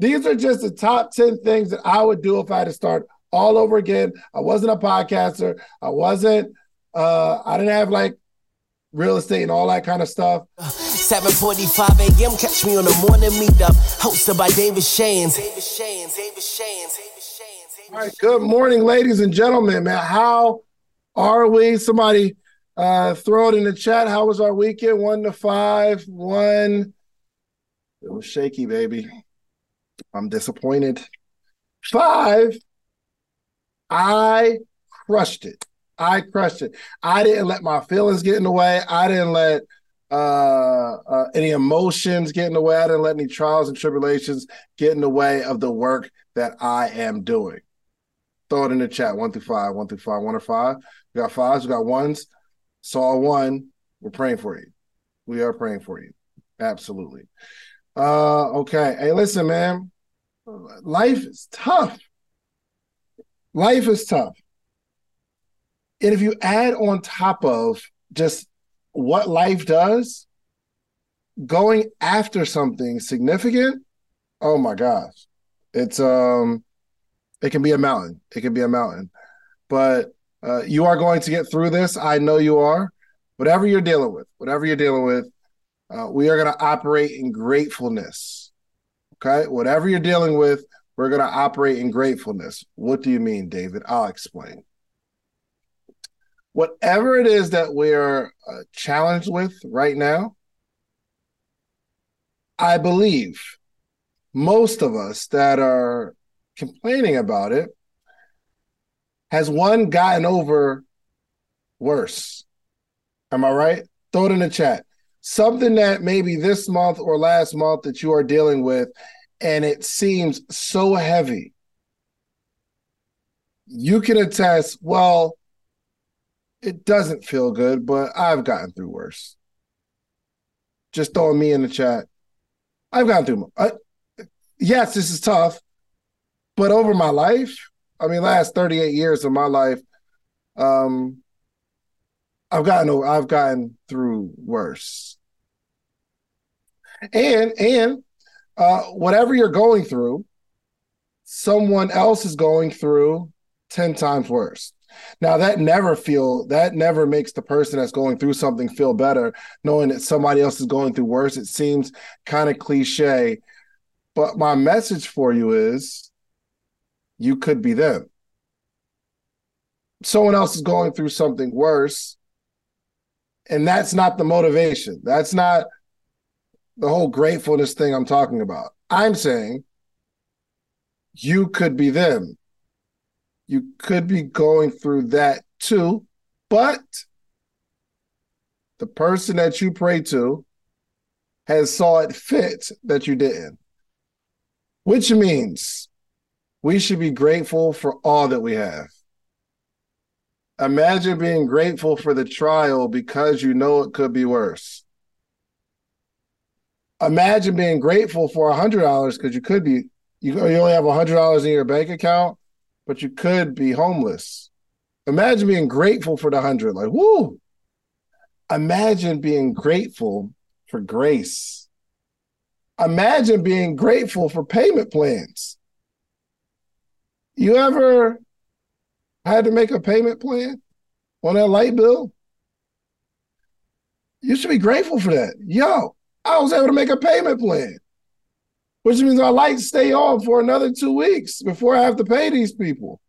These are just the top 10 things that I would do if I had to start all over again. I wasn't a podcaster. I wasn't, uh, I didn't have like real estate and all that kind of stuff. 7:45 a.m. Catch me on the morning meetup, hosted by David Shands. David Shands, David Shands, David Shands. All right, good morning, ladies and gentlemen. Man, how are we? Somebody uh, throw it in the chat. How was our weekend? One to five. One. It was shaky, baby. I'm disappointed. Five. I crushed it. I crushed it. I didn't let my feelings get in the way. I didn't let uh, uh, any emotions get in the way. I didn't let any trials and tribulations get in the way of the work that I am doing. Throw it in the chat. One through five. One through five. One or five. We got fives. We got ones. Saw one. We're praying for you. We are praying for you. Absolutely. Uh, okay. Hey, listen, man. Life is tough. Life is tough. And if you add on top of just what life does, going after something significant, oh my gosh. It's um it can be a mountain. It can be a mountain. But uh, you are going to get through this. I know you are. Whatever you're dealing with, whatever you're dealing with, uh, we are going to operate in gratefulness. Okay. Whatever you're dealing with, we're going to operate in gratefulness. What do you mean, David? I'll explain. Whatever it is that we're uh, challenged with right now, I believe most of us that are complaining about it has one gotten over worse. Am I right? Throw it in the chat. Something that maybe this month or last month that you are dealing with, and it seems so heavy. You can attest, well, it doesn't feel good, but I've gotten through worse. Just throwing me in the chat. I've gotten through. Yes, this is tough, but over my life, I mean, last 38 years of my life, um, I've gotten I've gotten through worse. And and uh, whatever you're going through, someone else is going through 10 times worse. Now that never feel that never makes the person that's going through something feel better, knowing that somebody else is going through worse. It seems kind of cliche, but my message for you is you could be them. Someone else is going through something worse, and that's not the motivation. That's not the whole gratefulness thing I'm talking about. I'm saying you could be them. You could be going through that too, but the person that you pray to has saw it fit that you didn't. Which means we should be grateful for all that we have. Imagine being grateful for the trial because you know it could be worse. Imagine being grateful for a hundred dollars because you could be you, you only have a hundred dollars in your bank account, but you could be homeless. Imagine being grateful for the hundred, like whoo. Imagine being grateful for grace. Imagine being grateful for payment plans. You ever had to make a payment plan on that light bill? You should be grateful for that. Yo, I was able to make a payment plan, which means my lights stay on for another two weeks before I have to pay these people.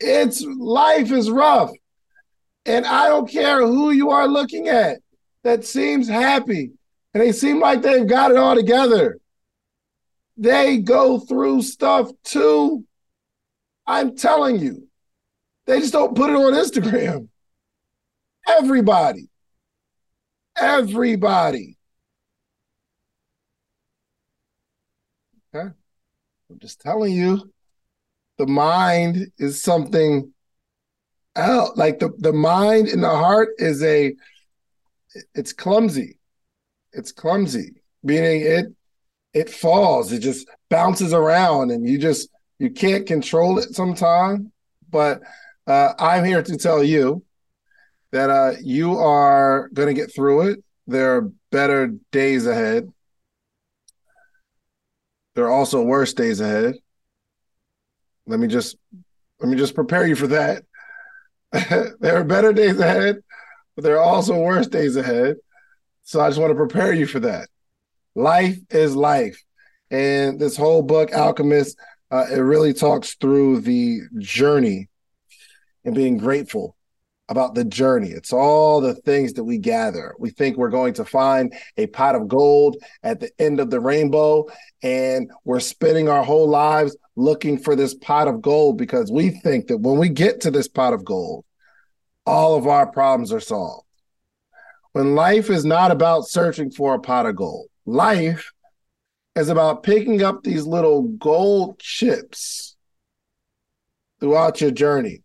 It's life is rough. And I don't care who you are looking at that seems happy and they seem like they've got it all together. They go through stuff too. I'm telling you. They just don't put it on Instagram. Everybody. Everybody. Okay. I'm just telling you, the mind is something else. Like the, the mind and the heart is a it's clumsy. It's clumsy. Meaning it it falls. It just bounces around, and you just you can't control it sometimes. But uh, I'm here to tell you that uh, you are going to get through it. There are better days ahead. there are also worse days ahead. Let me just let me just prepare you for that. there are better days ahead, but there are also worse days ahead. So I just want to prepare you for that. Life is life. And this whole book, Alchemist, uh, it really talks through the journey and being grateful about the journey. It's all the things that we gather. We think we're going to find a pot of gold at the end of the rainbow, and we're spending our whole lives looking for this pot of gold because we think that when we get to this pot of gold, all of our problems are solved. When life is not about searching for a pot of gold, life is about picking up these little gold chips throughout your journey.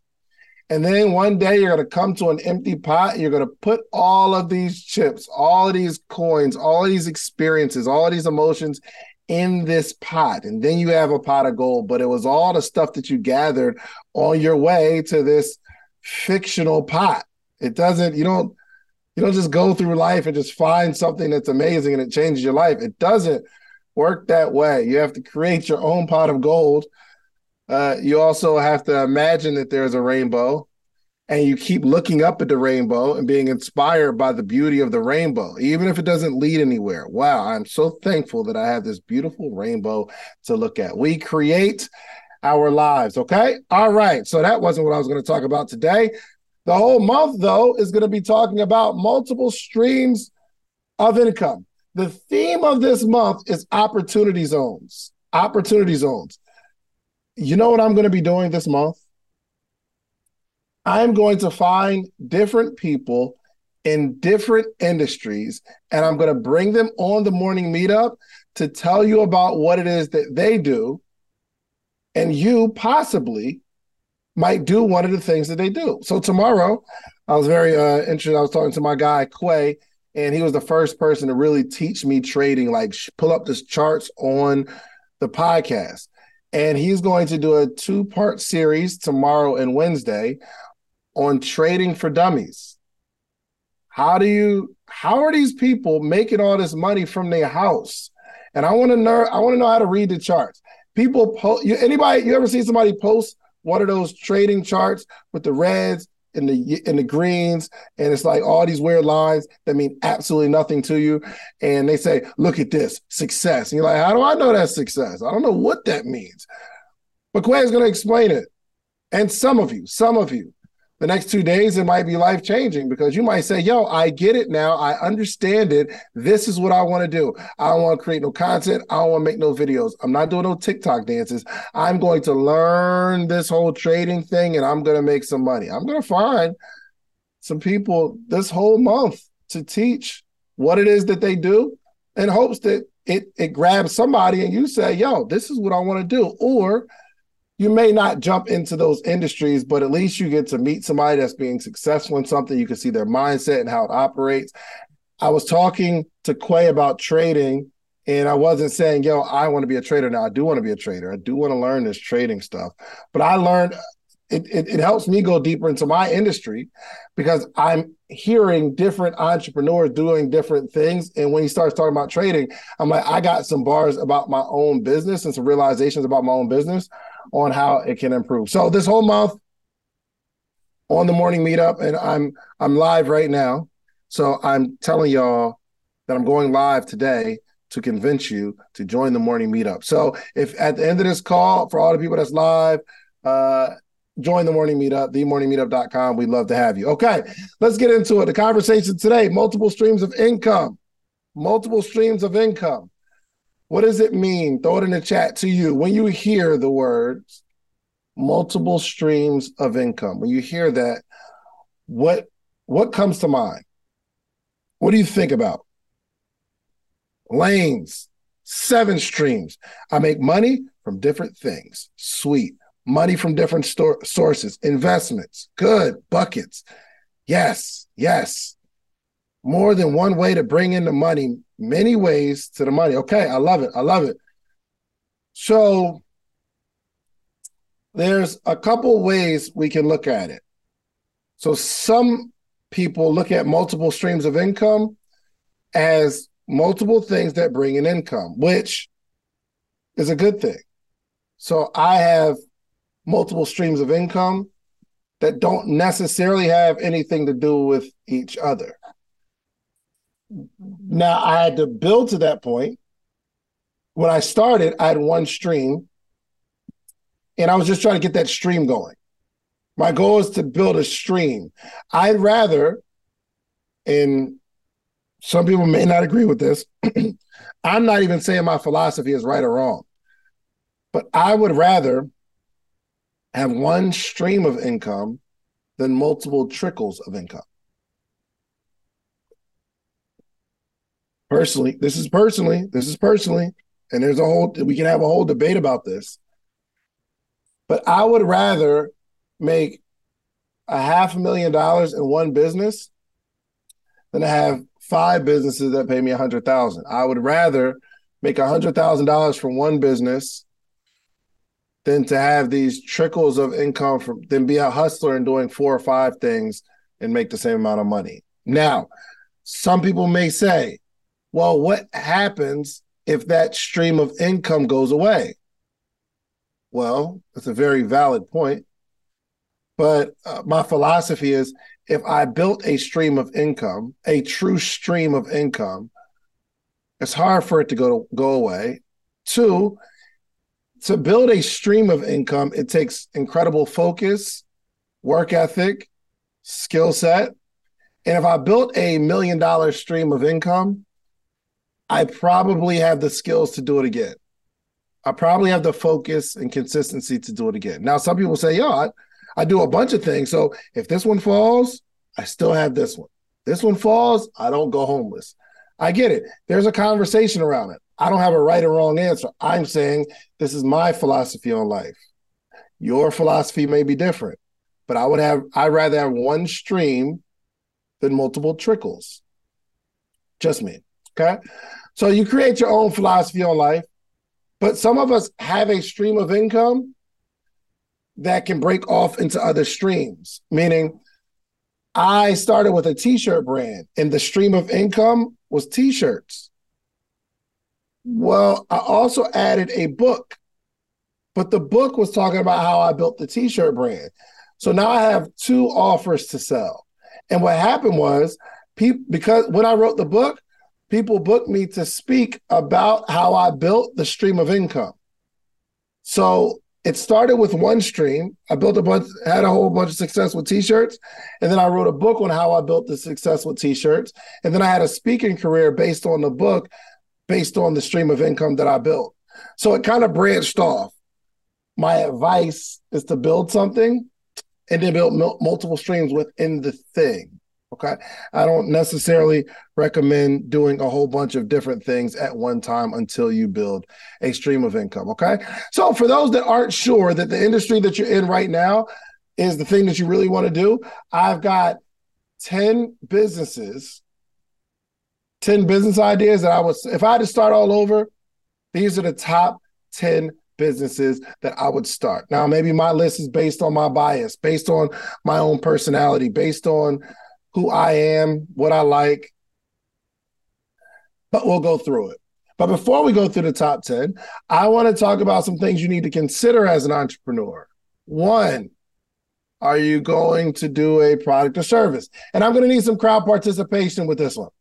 And then one day you're going to come to an empty pot. You're going to put all of these chips, all of these coins, all of these experiences, all of these emotions in this pot. And then you have a pot of gold. But it was all the stuff that you gathered on your way to this fictional pot. It doesn't, you don't, you don't just go through life and just find something that's amazing and it changes your life. It doesn't work that way. You have to create your own pot of gold. Uh, you also have to imagine that there's a rainbow and you keep looking up at the rainbow and being inspired by the beauty of the rainbow, even if it doesn't lead anywhere. Wow, I'm so thankful that I have this beautiful rainbow to look at. We create our lives. Okay. All right. So that wasn't what I was going to talk about today. The whole month, though, is going to be talking about multiple streams of income. The theme of this month is opportunity zones. Opportunity zones. You know what I'm going to be doing this month? I'm going to find different people in different industries and I'm going to bring them on the morning meetup to tell you about what it is that they do and you possibly might do one of the things that they do. So tomorrow, I was very uh, interested. I was talking to my guy Quay, and he was the first person to really teach me trading, like pull up this charts on the podcast. And he's going to do a two part series tomorrow and Wednesday on trading for dummies. How do you? How are these people making all this money from their house? And I want to know. I want to know how to read the charts people post you anybody you ever see somebody post one of those trading charts with the reds and the and the greens and it's like all these weird lines that mean absolutely nothing to you. And they say look at this success. And you're like how do i know that's success? I don't know what that means. But Quay is going to explain it. And some of you some of you the next two days, it might be life changing because you might say, Yo, I get it now. I understand it. This is what I want to do. I don't want to create no content. I don't want to make no videos. I'm not doing no TikTok dances. I'm going to learn this whole trading thing and I'm going to make some money. I'm going to find some people this whole month to teach what it is that they do in hopes that it, it grabs somebody and you say, Yo, this is what I want to do. Or you may not jump into those industries, but at least you get to meet somebody that's being successful in something. You can see their mindset and how it operates. I was talking to Quay about trading, and I wasn't saying, yo, I want to be a trader now. I do want to be a trader. I do want to learn this trading stuff. But I learned it, it, it helps me go deeper into my industry because I'm hearing different entrepreneurs doing different things. And when he starts talking about trading, I'm like, I got some bars about my own business and some realizations about my own business on how it can improve. So this whole month on the morning meetup, and I'm I'm live right now. So I'm telling y'all that I'm going live today to convince you to join the morning meetup. So if at the end of this call, for all the people that's live, uh, join the morning meetup, themorningmeetup.com. We'd love to have you. Okay, let's get into it. The conversation today multiple streams of income. Multiple streams of income. What does it mean? Throw it in the chat to you. When you hear the words multiple streams of income, when you hear that, what what comes to mind? What do you think about? Lanes, seven streams. I make money from different things. Sweet. Money from different store, sources, investments. Good. Buckets. Yes. Yes. More than one way to bring in the money many ways to the money. Okay, I love it. I love it. So there's a couple ways we can look at it. So some people look at multiple streams of income as multiple things that bring in income, which is a good thing. So I have multiple streams of income that don't necessarily have anything to do with each other. Now I had to build to that point. When I started, I had one stream and I was just trying to get that stream going. My goal is to build a stream. I'd rather, and some people may not agree with this, I'm not even saying my philosophy is right or wrong, but I would rather have one stream of income than multiple trickles of income. Personally, this is personally, this is personally, and there's a whole, we can have a whole debate about this. But I would rather make a half a million dollars in one business than to have five businesses that pay me a hundred thousand. I would rather make a hundred thousand dollars from one business than to have these trickles of income from than be a hustler and doing four or five things and make the same amount of money. Now, some people may say, well, what happens if that stream of income goes away? Well, that's a very valid point. But uh, my philosophy is if I built a stream of income, a true stream of income, it's hard for it to go to, go away. Two, to build a stream of income, it takes incredible focus, work ethic, skill set. And if I built a million dollar stream of income, I probably have the skills to do it again. I probably have the focus and consistency to do it again. Now, some people say, yo, I, I do a bunch of things. So if this one falls, I still have this one. This one falls, I don't go homeless. I get it. There's a conversation around it. I don't have a right or wrong answer. I'm saying this is my philosophy on life. Your philosophy may be different, but I would have I'd rather have one stream than multiple trickles. Just me. Okay. So you create your own philosophy on life. But some of us have a stream of income that can break off into other streams, meaning I started with a t shirt brand and the stream of income was t shirts. Well, I also added a book, but the book was talking about how I built the t shirt brand. So now I have two offers to sell. And what happened was, people because when I wrote the book, people booked me to speak about how I built the stream of income. So it started with one stream. I built a bunch, had a whole bunch of success with t-shirts, and then I wrote a book on how I built the success with t-shirts, and then I had a speaking career based on the book, based on the stream of income that I built. So it kind of branched off. My advice is to build something and then build multiple streams within the thing. Okay. I don't necessarily recommend doing a whole bunch of different things at one time until you build a stream of income. Okay. So, for those that aren't sure that the industry that you're in right now is the thing that you really want to do, I've got 10 businesses, 10 business ideas that I would, if I had to start all over, these are the top 10 businesses that I would start. Now, maybe my list is based on my bias, based on my own personality, based on who I am, what I like, but we'll go through it. But before we go through the top 10, I want to talk about some things you need to consider as an entrepreneur. One, are you going to do a product or service? And I'm going to need some crowd participation with this one.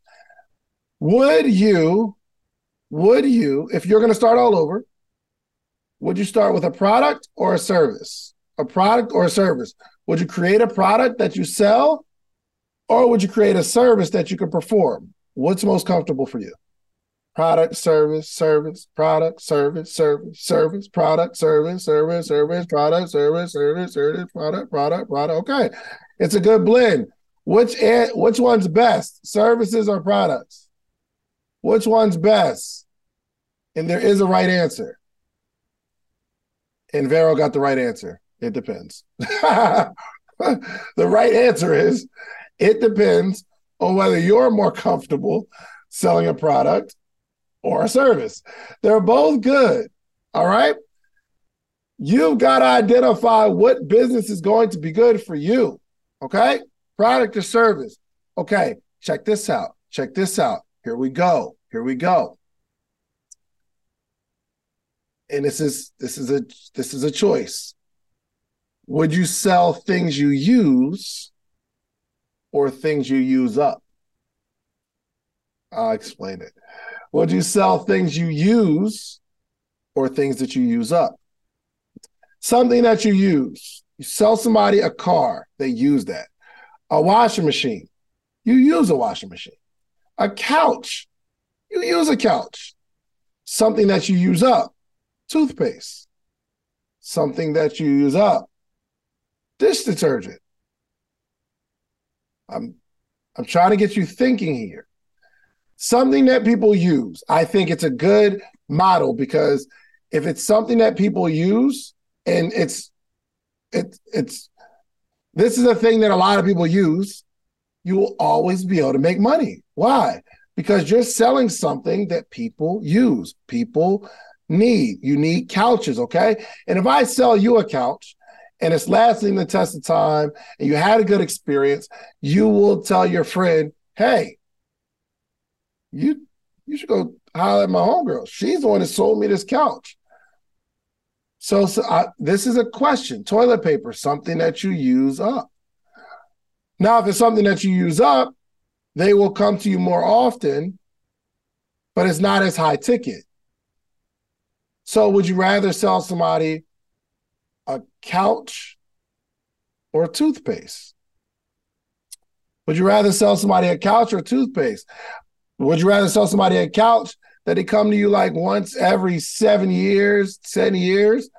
Would you, would you, if you're going to start all over, would you start with a product or a service? A product or a service? Would you create a product that you sell or would you create a service that you can perform? What's most comfortable for you? Product, service, service, product, service, service, service, product, service, service, service, product, service, service, service, product, product, product. Okay. It's a good blend. Which which one's best? Services or products? Which one's best? And there is a right answer. And Vero got the right answer. It depends. the right answer is it depends on whether you're more comfortable selling a product or a service. They're both good. All right. You've got to identify what business is going to be good for you. Okay. Product or service. Okay. Check this out. Check this out. Here we go. Here we go. and this is this is a this is a choice. Would you sell things you use or things you use up? I'll explain it. Would you sell things you use or things that you use up? Something that you use. You sell somebody a car, they use that. A washing machine, you use a washing machine. A couch, you use a couch. Something that you use up, toothpaste. Something that you use up, dish detergent. I'm I'm trying to get you thinking here. Something that people use. I think it's a good model because if it's something that people use and it's it's it's this is a thing that a lot of people use, you will always be able to make money. Why? Because you're selling something that people use, people need. You need couches, okay? And if I sell you a couch and it's lasting the test of time and you had a good experience, you will tell your friend, hey, you you should go holler at my homegirl. She's the one that sold me this couch. So, so I, this is a question. Toilet paper, something that you use up. Now, if it's something that you use up, they will come to you more often, but it's not as high ticket. So, would you rather sell somebody a couch or a toothpaste? Would you rather sell somebody a couch or a toothpaste? Would you rather sell somebody a couch that they come to you like once every seven years, 10 years?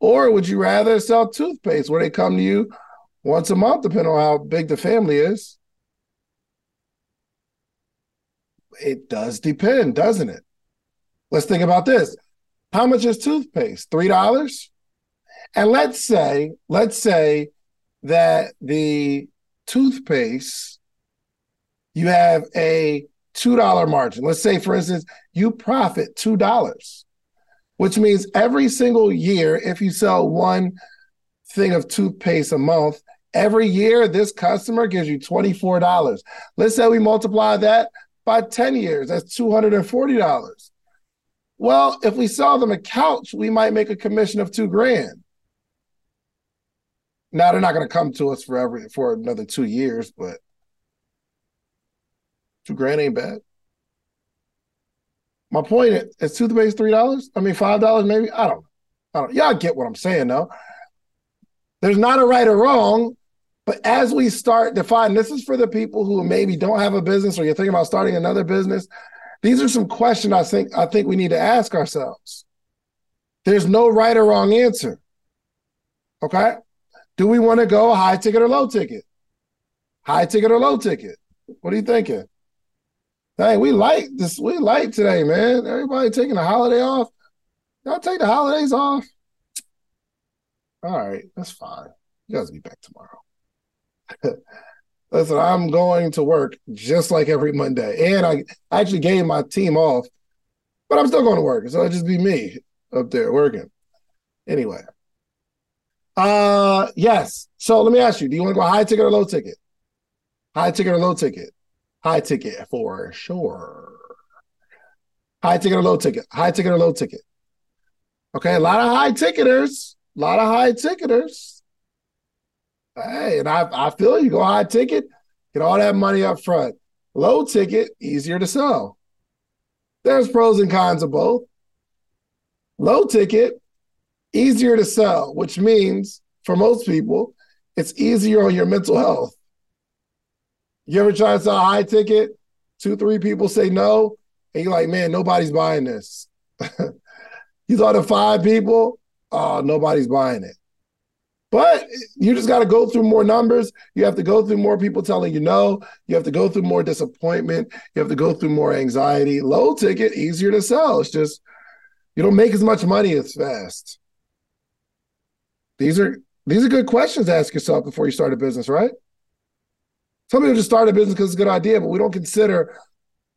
Or would you rather sell toothpaste where they come to you once a month, depending on how big the family is? It does depend, doesn't it? Let's think about this. How much is toothpaste? Three dollars? And let's say, let's say that the toothpaste, you have a $2 margin. Let's say, for instance, you profit $2, which means every single year, if you sell one thing of toothpaste a month, every year this customer gives you $24. Let's say we multiply that by 10 years, that's $240. Well, if we sell them a couch, we might make a commission of two grand. Now they're not going to come to us for every for another two years, but Two grand ain't bad. My point is, is toothpaste three dollars? I mean, five dollars maybe. I don't. I don't. Y'all get what I'm saying though. There's not a right or wrong, but as we start defining, this is for the people who maybe don't have a business or you're thinking about starting another business. These are some questions I think I think we need to ask ourselves. There's no right or wrong answer. Okay. Do we want to go high ticket or low ticket? High ticket or low ticket? What are you thinking? Hey, we light this. We light today, man. Everybody taking a holiday off. Y'all take the holidays off. All right, that's fine. You guys be back tomorrow. Listen, I'm going to work just like every Monday, and I actually gave my team off, but I'm still going to work. So it'll just be me up there working. Anyway, uh, yes. So let me ask you: Do you want to go high ticket or low ticket? High ticket or low ticket? High ticket for sure. High ticket or low ticket? High ticket or low ticket? Okay, a lot of high ticketers. A lot of high ticketers. Hey, and I, I feel you go high ticket, get all that money up front. Low ticket, easier to sell. There's pros and cons of both. Low ticket, easier to sell, which means for most people, it's easier on your mental health. You ever try to sell a high ticket? Two, three people say no, and you're like, man, nobody's buying this. you thought of five people, oh, nobody's buying it. But you just got to go through more numbers. You have to go through more people telling you no. You have to go through more disappointment. You have to go through more anxiety. Low ticket, easier to sell. It's just you don't make as much money as fast. These are these are good questions to ask yourself before you start a business, right? Some people just start a business because it's a good idea, but we don't consider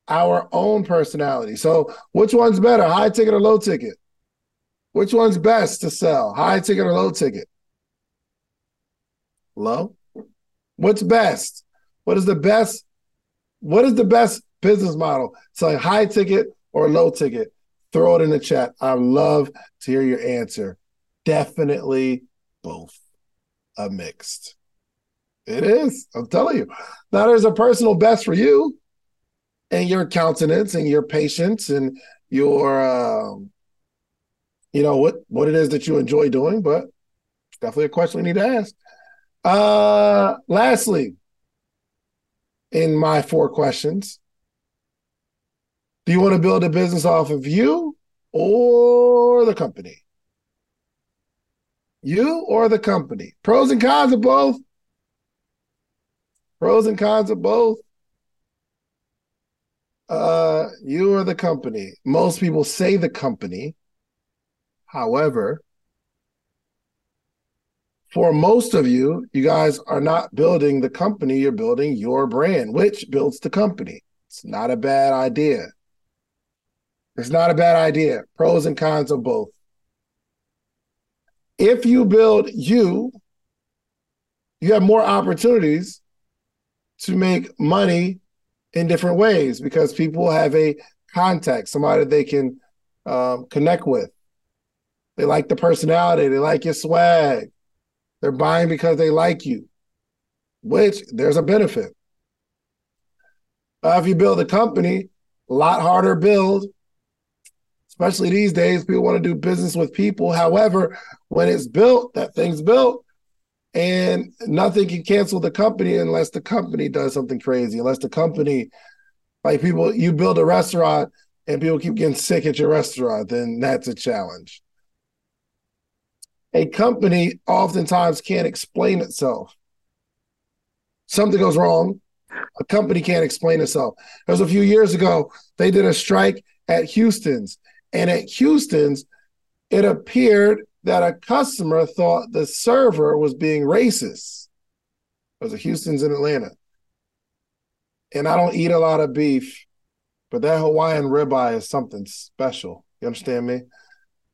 our own personality. So, which one's better, high ticket or low ticket? Which one's best to sell, high ticket or low ticket? Low. What's best? What is the best? What is the best business model? Selling high ticket or low ticket? throw it in the chat. I love to hear your answer. Definitely both. A mixed. It is. I'm telling you. Now there's a personal best for you and your countenance and your patience and your um, you know what what it is that you enjoy doing, but definitely a question we need to ask. Uh lastly, in my four questions, do you want to build a business off of you or the company? You or the company? Pros and cons of both. Pros and cons of both. Uh, you or the company. Most people say the company. However, for most of you, you guys are not building the company, you're building your brand, which builds the company. It's not a bad idea. It's not a bad idea. Pros and cons of both. If you build you, you have more opportunities to make money in different ways because people have a contact, somebody they can um, connect with. They like the personality, they like your swag. They're buying because they like you, which there's a benefit. Uh, if you build a company, a lot harder build, especially these days. People want to do business with people. However, when it's built, that thing's built, and nothing can cancel the company unless the company does something crazy. Unless the company, like people, you build a restaurant and people keep getting sick at your restaurant, then that's a challenge. A company oftentimes can't explain itself. Something goes wrong, a company can't explain itself. There was a few years ago, they did a strike at Houston's and at Houston's, it appeared that a customer thought the server was being racist. It was a Houston's in Atlanta. And I don't eat a lot of beef, but that Hawaiian ribeye is something special. You understand me?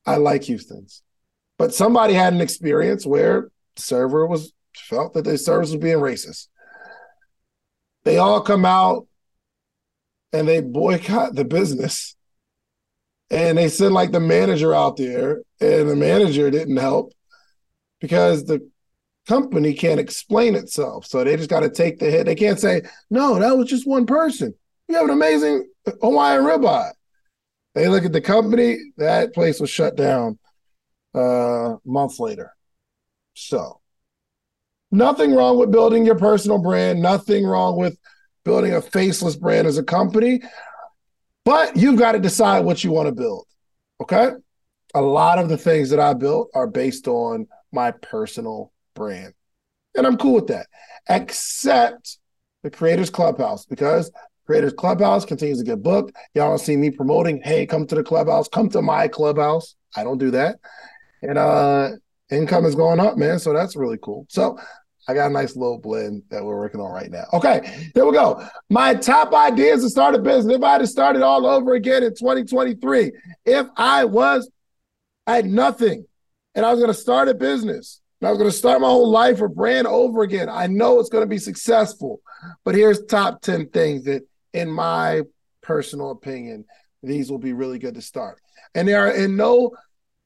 I like Houston's. But somebody had an experience where the server was felt that the service was being racist. They all come out and they boycott the business and they sent like the manager out there, and the manager didn't help because the company can't explain itself. So they just got to take the hit. They can't say, no, that was just one person. You have an amazing Hawaiian ribeye. They look at the company, that place was shut down uh, a month later. So, nothing wrong with building your personal brand, nothing wrong with building a faceless brand as a company. But you've got to decide what you want to build. Okay. A lot of the things that I built are based on my personal brand. And I'm cool with that, except the Creators Clubhouse, because Creators Clubhouse continues to get booked. Y'all don't see me promoting, hey, come to the clubhouse, come to my clubhouse. I don't do that. And uh income is going up, man. So that's really cool. So I got a nice little blend that we're working on right now. Okay, here we go. My top ideas to start a business. If I had started all over again in 2023, if I was, I had nothing and I was going to start a business and I was going to start my whole life or brand over again, I know it's going to be successful. But here's top 10 things that, in my personal opinion, these will be really good to start. And they are in no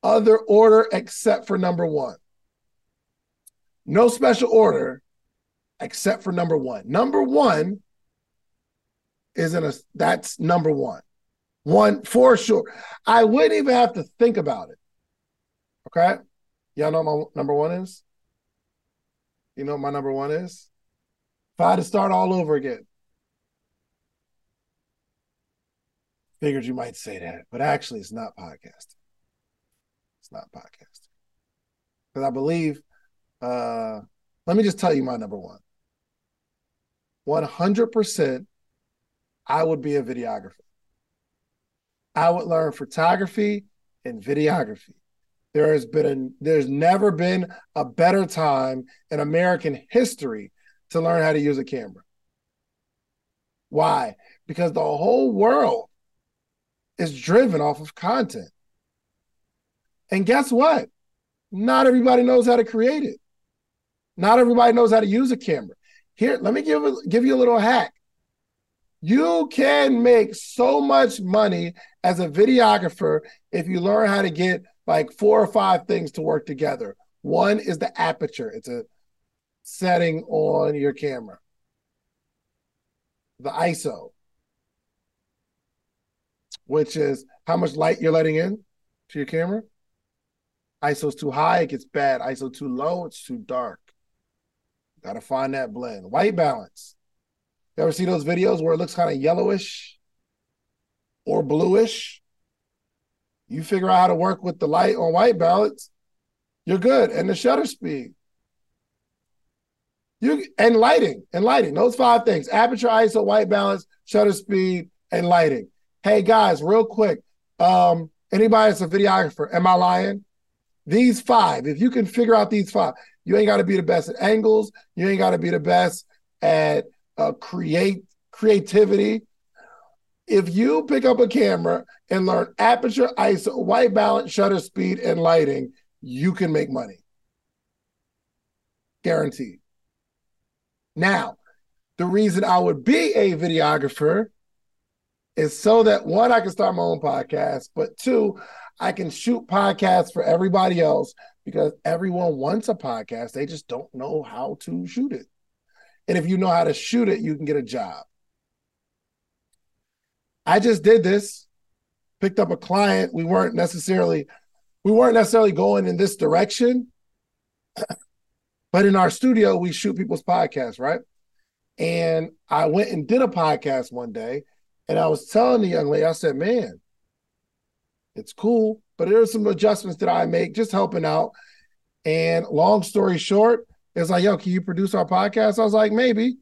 other order except for number one. No special order except for number one. Number one isn't a that's number one. One for sure. I wouldn't even have to think about it. Okay. Y'all know my number one is? You know what my number one is? If I had to start all over again. Figured you might say that, but actually it's not podcasting. It's not podcasting. Because I believe uh, let me just tell you my number one. 100% I would be a videographer. I would learn photography and videography. There has been a, there's never been a better time in American history to learn how to use a camera. Why? Because the whole world is driven off of content. And guess what? Not everybody knows how to create it. Not everybody knows how to use a camera. Here, let me give give you a little hack. You can make so much money as a videographer if you learn how to get like four or five things to work together. One is the aperture, it's a setting on your camera, the ISO, which is how much light you're letting in to your camera. ISO's too high, it gets bad. ISO too low, it's too dark. Got to find that blend. White balance. You ever see those videos where it looks kind of yellowish or bluish? You figure out how to work with the light on white balance, you're good. And the shutter speed. You and lighting and lighting. Those five things: aperture, ISO, white balance, shutter speed, and lighting. Hey guys, real quick. Um, anybody that's a videographer, am I lying? These five, if you can figure out these five, you ain't got to be the best at angles. You ain't got to be the best at uh, create creativity. If you pick up a camera and learn aperture, ISO, white balance, shutter speed, and lighting, you can make money. Guaranteed. Now, the reason I would be a videographer is so that one, I can start my own podcast, but two, I can shoot podcasts for everybody else because everyone wants a podcast. They just don't know how to shoot it. And if you know how to shoot it, you can get a job. I just did this, picked up a client. We weren't necessarily we weren't necessarily going in this direction. but in our studio, we shoot people's podcasts, right? And I went and did a podcast one day, and I was telling the young lady, I said, Man, it's cool, but there are some adjustments that I make just helping out. And long story short, it's like, yo, can you produce our podcast? I was like, maybe.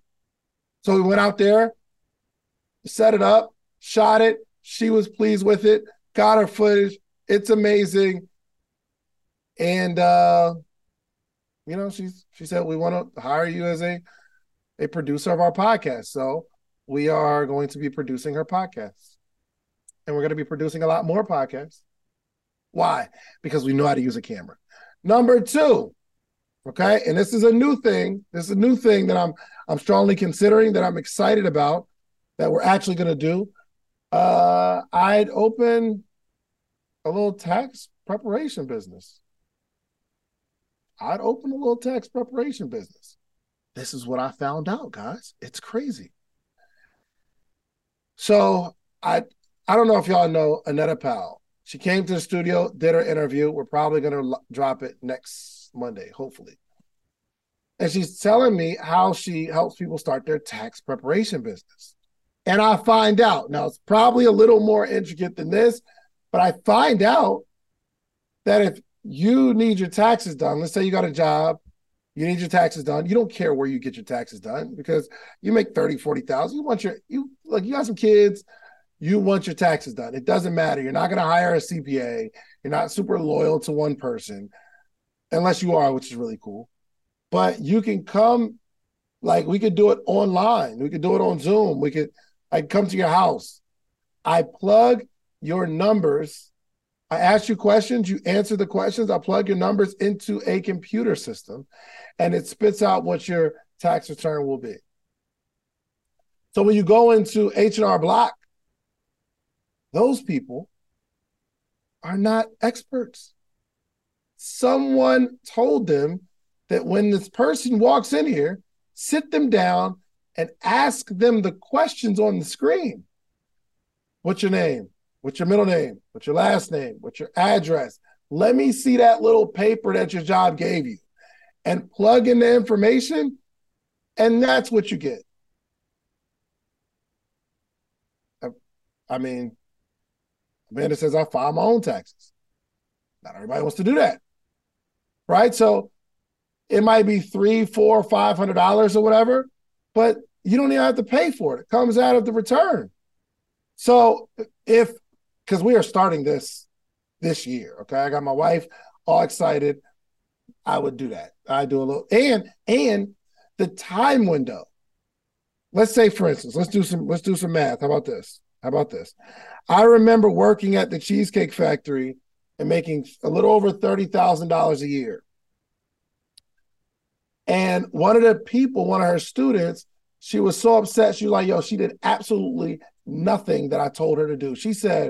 So we went out there, set it up, shot it. She was pleased with it, got her footage. It's amazing. And uh, you know, she's she said we want to hire you as a a producer of our podcast. So we are going to be producing her podcast. And we're going to be producing a lot more podcasts. Why? Because we know how to use a camera. Number two, Okay. And this is a new thing. This is a new thing that I'm I'm strongly considering that I'm excited about that we're actually going to do. Uh, I'd open a little tax preparation business. I'd open a little tax preparation business. This is what I found out, guys. It's crazy. So I I don't know if y'all know Anetta Powell. She came to the studio, did her interview. We're probably going to drop it next Monday, hopefully. And she's telling me how she helps people start their tax preparation business. And I find out now it's probably a little more intricate than this, but I find out that if you need your taxes done, let's say you got a job, you need your taxes done. You don't care where you get your taxes done because you make 30, 40,000. You want your, you like, you got some kids, you want your taxes done. It doesn't matter. You're not going to hire a CPA. You're not super loyal to one person unless you are, which is really cool. But you can come, like we could do it online. We could do it on Zoom. We could, I come to your house. I plug your numbers. I ask you questions. You answer the questions. I plug your numbers into a computer system, and it spits out what your tax return will be. So when you go into H and R Block, those people are not experts someone told them that when this person walks in here, sit them down and ask them the questions on the screen. What's your name? What's your middle name? What's your last name? What's your address? Let me see that little paper that your job gave you and plug in the information, and that's what you get. I mean, Amanda says I file my own taxes. Not everybody wants to do that right? So it might be three, four, five hundred dollars or whatever, but you don't even have to pay for it. It comes out of the return. So if because we are starting this this year, okay, I got my wife all excited. I would do that. I do a little and and the time window. Let's say, for instance, let's do some let's do some math. How about this? How about this? I remember working at the Cheesecake Factory and making a little over $30,000 a year. And one of the people, one of her students, She was so upset. She was like, yo, she did absolutely nothing that I told her to do. She said,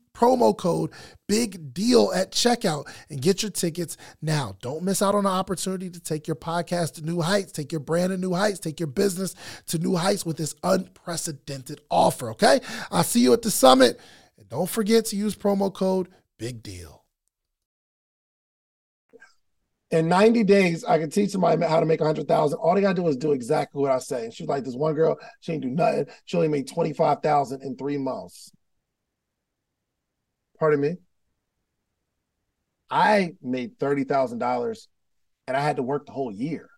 promo code big deal at checkout and get your tickets now. Don't miss out on the opportunity to take your podcast to new heights, take your brand to new heights, take your business to new heights with this unprecedented offer, okay? I'll see you at the summit. And don't forget to use promo code big deal. In 90 days, I can teach somebody how to make 100,000. All they got to do is do exactly what I say. And she's like, this one girl, she ain't do nothing. She only made 25,000 in three months. Pardon me. I made thirty thousand dollars, and I had to work the whole year.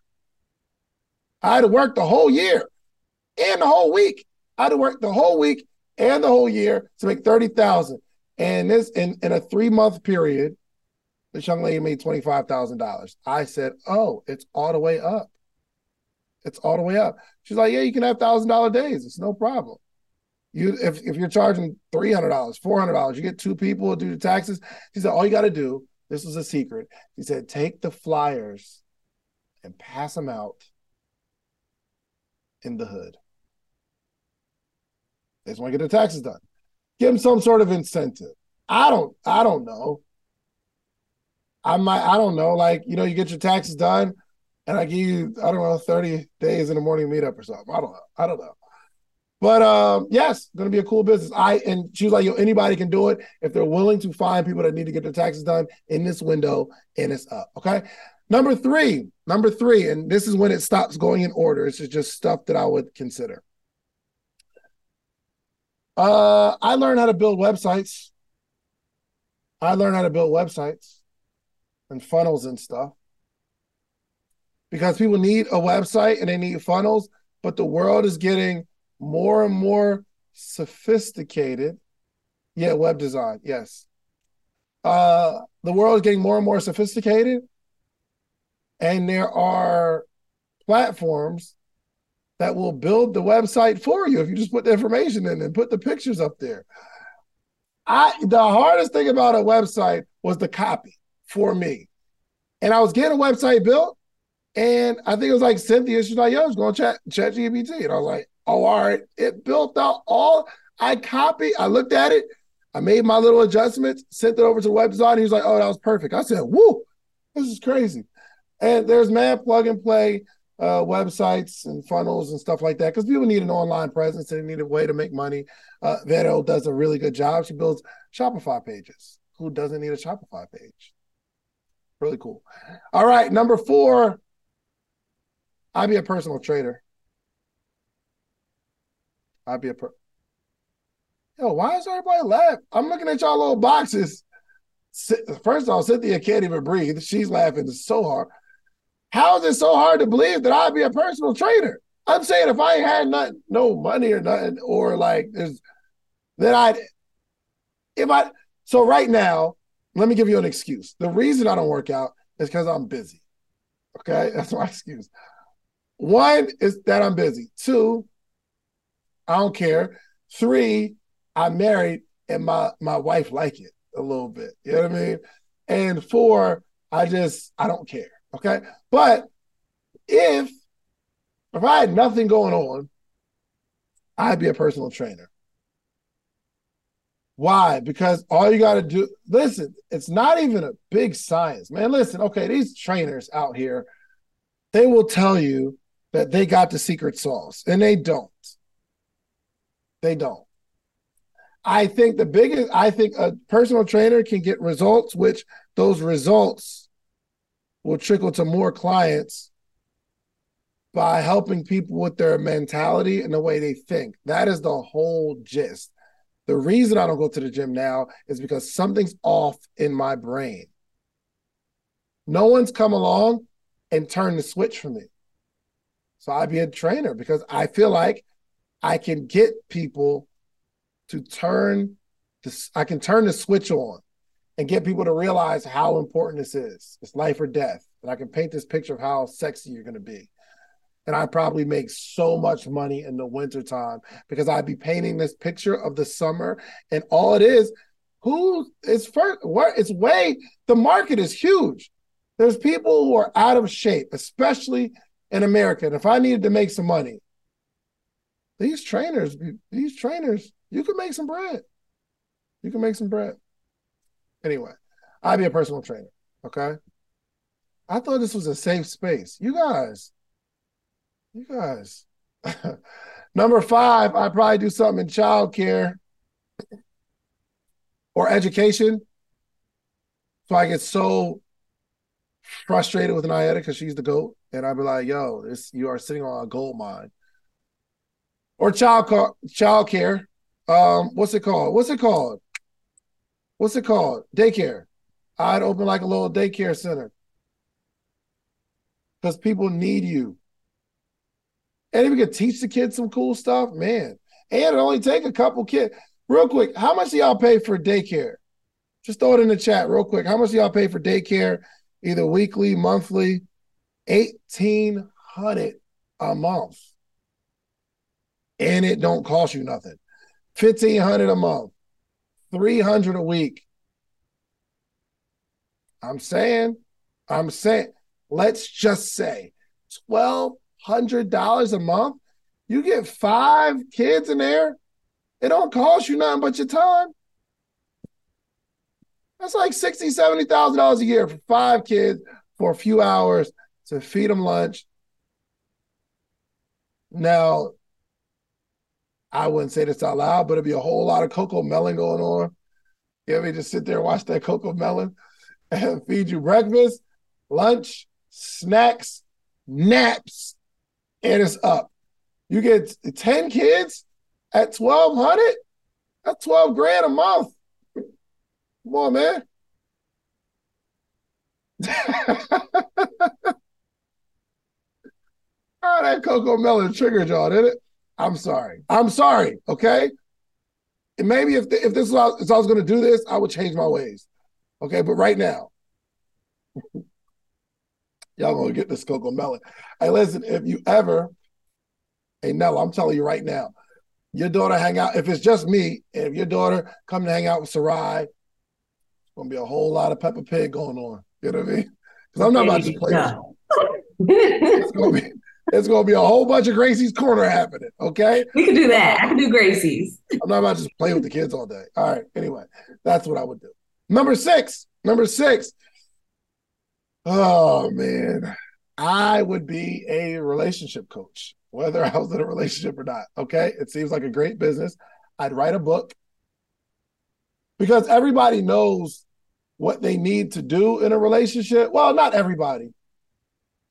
I had to work the whole year and the whole week. I had to work the whole week and the whole year to make thirty thousand. And this in, in a three month period, this young lady made twenty five thousand dollars. I said, "Oh, it's all the way up. It's all the way up." She's like, "Yeah, you can have thousand dollar days. It's no problem." You if, if you're charging three hundred dollars, four hundred dollars, you get two people to do the taxes. She said, all you got to do. This was a secret. She said, take the flyers and pass them out in the hood. They just want to get their taxes done. Give them some sort of incentive. I don't. I don't know. I might. I don't know. Like you know, you get your taxes done, and I give you. I don't know, thirty days in the morning meetup or something. I don't know. I don't know. But um, yes, gonna be a cool business. I and she was like, yo, anybody can do it if they're willing to find people that need to get their taxes done in this window, and it's up. Okay. Number three, number three, and this is when it stops going in order. It's just stuff that I would consider. Uh, I learned how to build websites. I learned how to build websites and funnels and stuff because people need a website and they need funnels, but the world is getting more and more sophisticated. Yeah, web design, yes. Uh, the world is getting more and more sophisticated, and there are platforms that will build the website for you if you just put the information in and put the pictures up there. I the hardest thing about a website was the copy for me. And I was getting a website built, and I think it was like Cynthia, she's like, yo, I was going to chat chat GPT. And I was like, oh, all right. It built out all I copied, I looked at it, I made my little adjustments, sent it over to the website. He was like, oh, that was perfect. I said, woo, this is crazy. And there's man plug and play uh, websites and funnels and stuff like that because people need an online presence and they need a way to make money. Uh, Vero does a really good job. She builds Shopify pages. Who doesn't need a Shopify page? Really cool. All right, number four, I'd be a personal trader. I'd be a per. Yo, why is everybody laughing? I'm looking at y'all little boxes. First of all, Cynthia can't even breathe. She's laughing so hard. How is it so hard to believe that I'd be a personal trainer? I'm saying if I had nothing, no money or nothing, or like there's then I'd if I so right now, let me give you an excuse. The reason I don't work out is because I'm busy. Okay, that's my excuse. One is that I'm busy. Two, I don't care. Three, I'm married and my my wife like it a little bit. You know what I mean? And four, I just I don't care. Okay. But if if I had nothing going on, I'd be a personal trainer. Why? Because all you got to do, listen, it's not even a big science, man. Listen, okay, these trainers out here, they will tell you that they got the secret sauce, and they don't. They don't. I think the biggest, I think a personal trainer can get results, which those results will trickle to more clients by helping people with their mentality and the way they think. That is the whole gist. The reason I don't go to the gym now is because something's off in my brain. No one's come along and turned the switch for me. So I'd be a trainer because I feel like I can get people to turn this, I can turn the switch on and get people to realize how important this is. It's life or death. And I can paint this picture of how sexy you're going to be. And I probably make so much money in the wintertime because I'd be painting this picture of the summer. And all it is, who is first, what it's way, the market is huge. There's people who are out of shape, especially in America. And if I needed to make some money, these trainers, these trainers, you can make some bread. You can make some bread. Anyway, I'd be a personal trainer. Okay. I thought this was a safe space. You guys, you guys. Number five, I'd probably do something in childcare or education. So I get so frustrated with Nayetta because she's the goat, and I'd be like, "Yo, this you are sitting on a gold mine." Or child child care. Um, what's it called? What's it called? what's it called? Daycare. I'd open like a little daycare center because people need you. And if you could teach the kids some cool stuff, man, and it only take a couple kids. Real quick, how much do y'all pay for daycare? Just throw it in the chat real quick. How much do y'all pay for daycare, either weekly, monthly? Eighteen hundred a month, and it don't cost you nothing. Fifteen hundred a month. 300 a week. I'm saying, I'm saying, let's just say $1,200 a month. You get five kids in there. It don't cost you nothing but your time. That's like sixty, seventy thousand dollars a year for five kids for a few hours to feed them lunch. Now, I wouldn't say this out loud, but it'd be a whole lot of CoComelon going on. You ever just sit there and watch that CoComelon and feed you breakfast, lunch, snacks, naps, and it's up. You get 10 kids at 1200 That's 12 grand a month. Come on, man. oh, that CoComelon triggered y'all, did it? I'm sorry. I'm sorry. Okay. And maybe if if this was if I was going to do this, I would change my ways. Okay, but right now, y'all gonna get this CoComelon. Hey, listen, if you ever, hey Nella, I'm telling you right now, your daughter hang out. If it's just me, if your daughter come to hang out with Sarai, it's gonna be a whole lot of Peppa Pig going on. You know what I mean? Because I'm not about to play. No. it's gonna be it's gonna be a whole bunch of Gracie's corner happening. Okay, we can do that. I can do Gracie's. I'm not about to just play with the kids all day. All right. Anyway, that's what I would do. Number six. Number six. Oh man, I would be a relationship coach, whether I was in a relationship or not. Okay, it seems like a great business. I'd write a book because everybody knows what they need to do in a relationship. Well, not everybody.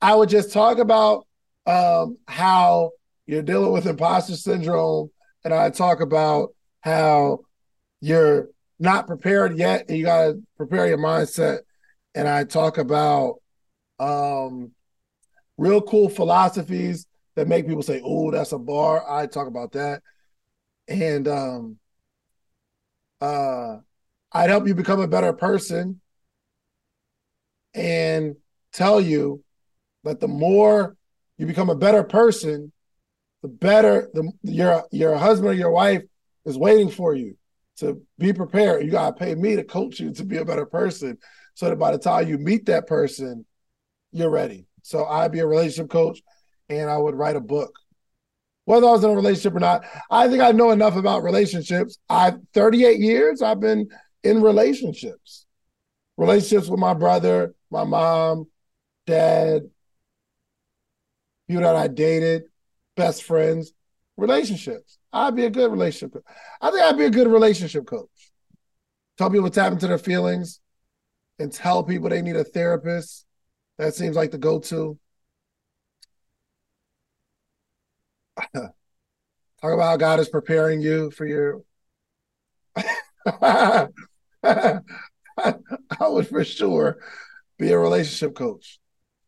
I would just talk about um, how you're dealing with imposter syndrome, and I talk about how you're not prepared yet, and you got to prepare your mindset. And I talk about um, real cool philosophies that make people say, "Oh, that's a bar." I talk about that, and um, uh, I'd help you become a better person, and tell you that the more you become a better person, the better the your your husband or your wife is waiting for you to be prepared. You gotta pay me to coach you to be a better person, so that by the time you meet that person, you're ready. So I'd be a relationship coach, and I would write a book. Whether I was in a relationship or not, I think I know enough about relationships. I've 38 years. I've been in relationships, relationships with my brother, my mom, dad, people that I dated, best friends, relationships. I'd be a good relationship. I think I'd be a good relationship coach. Tell people what's tap to their feelings and tell people they need a therapist. That seems like the go-to. Talk about how God is preparing you for your. I would for sure be a relationship coach.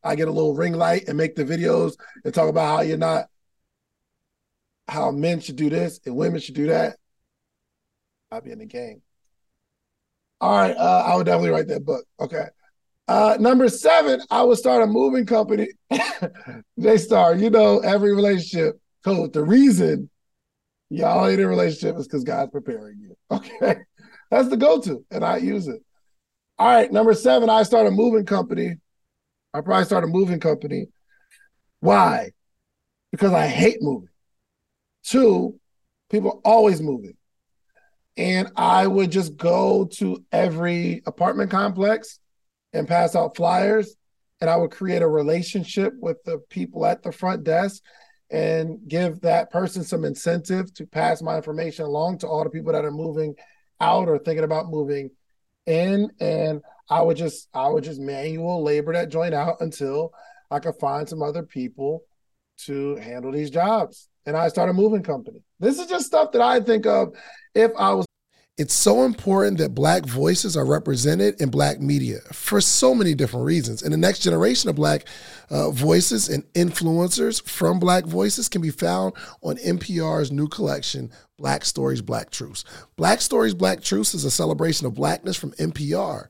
I get a little ring light and make the videos and talk about how you're not, how men should do this and women should do that. I'll be in the game. All right, uh, I would definitely write that book. Okay. Uh, number seven, I would start a moving company. they start, you know, every relationship code. The reason y'all in a relationship is because God's preparing you. Okay. That's the go-to, and I use it. All right, number seven, I start a moving company I probably start a moving company. Why? Because I hate moving. Two, people always moving. And I would just go to every apartment complex and pass out flyers. And I would create a relationship with the people at the front desk and give that person some incentive to pass my information along to all the people that are moving out or thinking about moving in. And I would just I would just manual labor that joint out until I could find some other people to handle these jobs. And I started moving company. This is just stuff that I think of if I was it's so important that Black voices are represented in Black media for so many different reasons. And the next generation of Black uh, voices and influencers from Black voices can be found on NPR's new collection, Black Stories, Black Truths. Black Stories, Black Truths is a celebration of Blackness from NPR.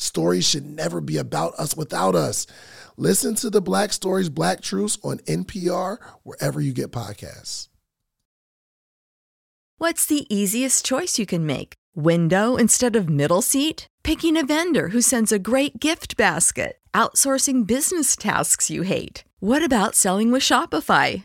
Stories should never be about us without us. Listen to the Black Stories, Black Truths on NPR, wherever you get podcasts. What's the easiest choice you can make? Window instead of middle seat? Picking a vendor who sends a great gift basket? Outsourcing business tasks you hate? What about selling with Shopify?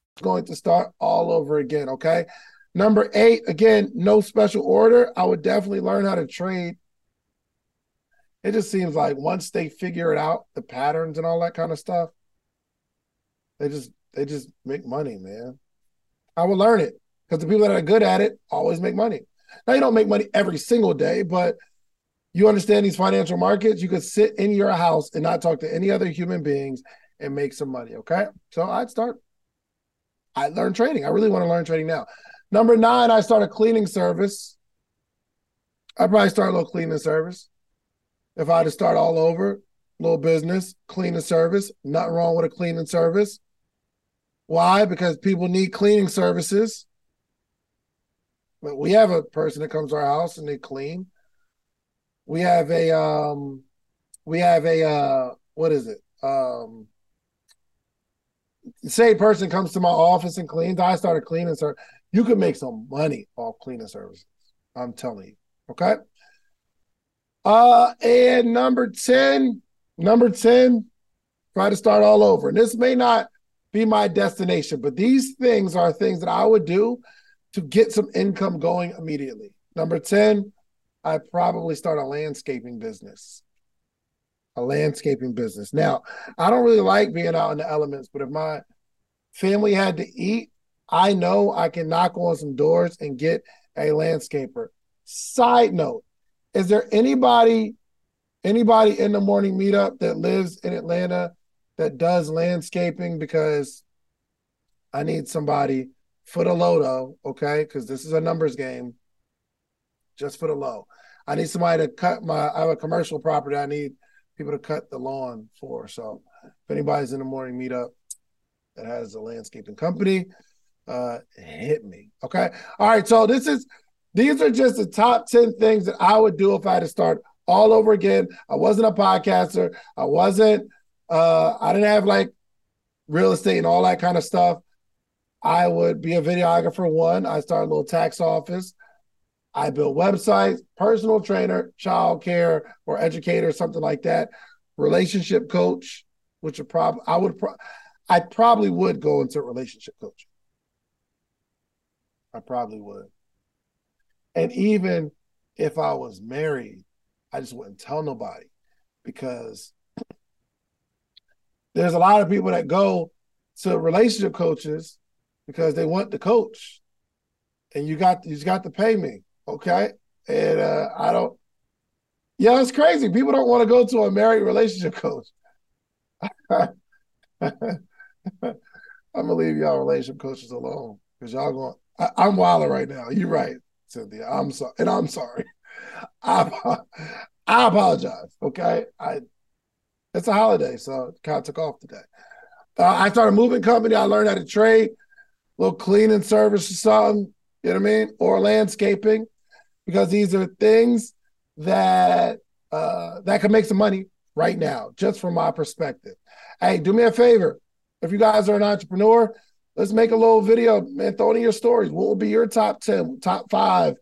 Going to start all over again, okay? Number eight, again, no special order. I would definitely learn how to trade. It just seems like once they figure it out, the patterns and all that kind of stuff, they just they just make money, man. I will learn it because the people that are good at it always make money. Now you don't make money every single day, but you understand these financial markets. You could sit in your house and not talk to any other human beings and make some money. Okay, so I'd start. I learned trading. I really want to learn trading now. Number nine, I start a cleaning service. I'd probably start a little cleaning service. If I had to start all over, little business, cleaning service. Nothing wrong with a cleaning service. Why? Because people need cleaning services. But we have a person that comes to our house and they clean. We have a um we have a uh what is it? Um say a person comes to my office and cleans, I started cleaning service. You could make some money off cleaning services. I'm telling you. Okay. Uh, and number 10, number 10, try to start all over. And this may not be my destination, but these things are things that I would do to get some income going immediately. Number 10, I probably start a landscaping business. A landscaping business. Now, I don't really like being out in the elements, but if my family had to eat, I know I can knock on some doors and get a landscaper. Side note, is there anybody anybody in the morning meetup that lives in Atlanta that does landscaping because I need somebody for the low though, okay? Because this is a numbers game. Just for the low. I need somebody to cut my I have a commercial property I need people to cut the lawn for. So if anybody's in the morning meetup that has a landscaping company, uh hit me. Okay. All right. So this is these are just the top 10 things that I would do if I had to start all over again. I wasn't a podcaster. I wasn't uh I didn't have like real estate and all that kind of stuff. I would be a videographer one. I started a little tax office. I built websites, personal trainer, child care or educator, something like that. Relationship coach, which would probably I would pro- I probably would go into relationship coaching. I probably would. And even if I was married, I just wouldn't tell nobody because there's a lot of people that go to relationship coaches because they want the coach. And you got you got to pay me. Okay. And uh, I don't yeah, it's crazy. People don't want to go to a married relationship coach. I'm gonna leave y'all relationship coaches alone because y'all going I, am wilding right now. You're right, Cynthia. I'm sorry, and I'm sorry. I I apologize. Okay, I it's a holiday, so kind of took off today. Uh, I started a moving company. I learned how to trade, little cleaning service or something. You know what I mean, or landscaping, because these are things that uh, that can make some money right now, just from my perspective. Hey, do me a favor. If you guys are an entrepreneur, let's make a little video, man. Throw in your stories. What will be your top 10, top five,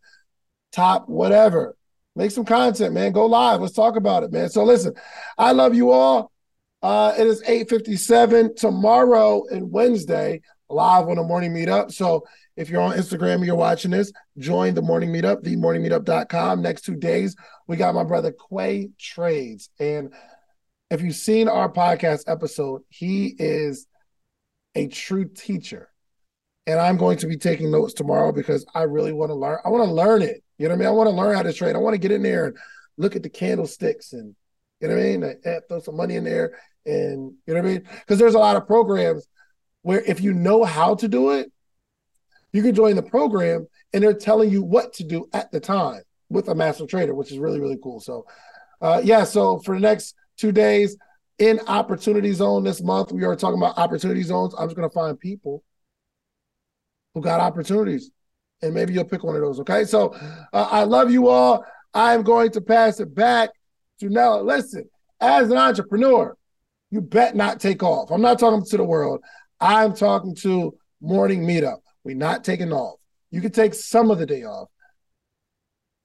top whatever? Make some content, man. Go live. Let's talk about it, man. So listen, I love you all. Uh, it is 8:57 tomorrow and Wednesday, live on the morning meetup. So if you're on Instagram, you're watching this, join the morning meetup, themorningmeetup.com. Next two days, we got my brother Quay Trades. And if you've seen our podcast episode, he is a true teacher. And I'm going to be taking notes tomorrow because I really want to learn. I want to learn it. You know what I mean? I want to learn how to trade. I want to get in there and look at the candlesticks and you know what I mean? And throw some money in there and you know what I mean? Because there's a lot of programs where if you know how to do it, you can join the program and they're telling you what to do at the time with a master trader, which is really, really cool. So uh, yeah, so for the next two days in opportunity zone this month, we are talking about opportunity zones. I'm just gonna find people who got opportunities. And maybe you'll pick one of those. Okay. So uh, I love you all. I'm going to pass it back to Nella. Listen, as an entrepreneur, you bet not take off. I'm not talking to the world. I'm talking to morning meetup. We're not taking off. You can take some of the day off,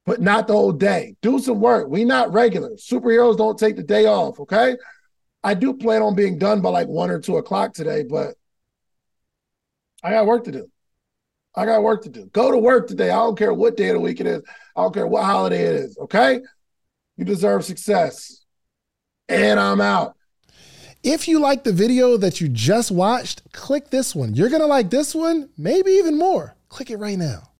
but not the whole day. Do some work. We not regular. Superheroes don't take the day off, okay? I do plan on being done by like one or two o'clock today, but I got work to do. I got work to do. Go to work today. I don't care what day of the week it is. I don't care what holiday it is, okay? You deserve success. And I'm out. If you like the video that you just watched, click this one. You're going to like this one, maybe even more. Click it right now.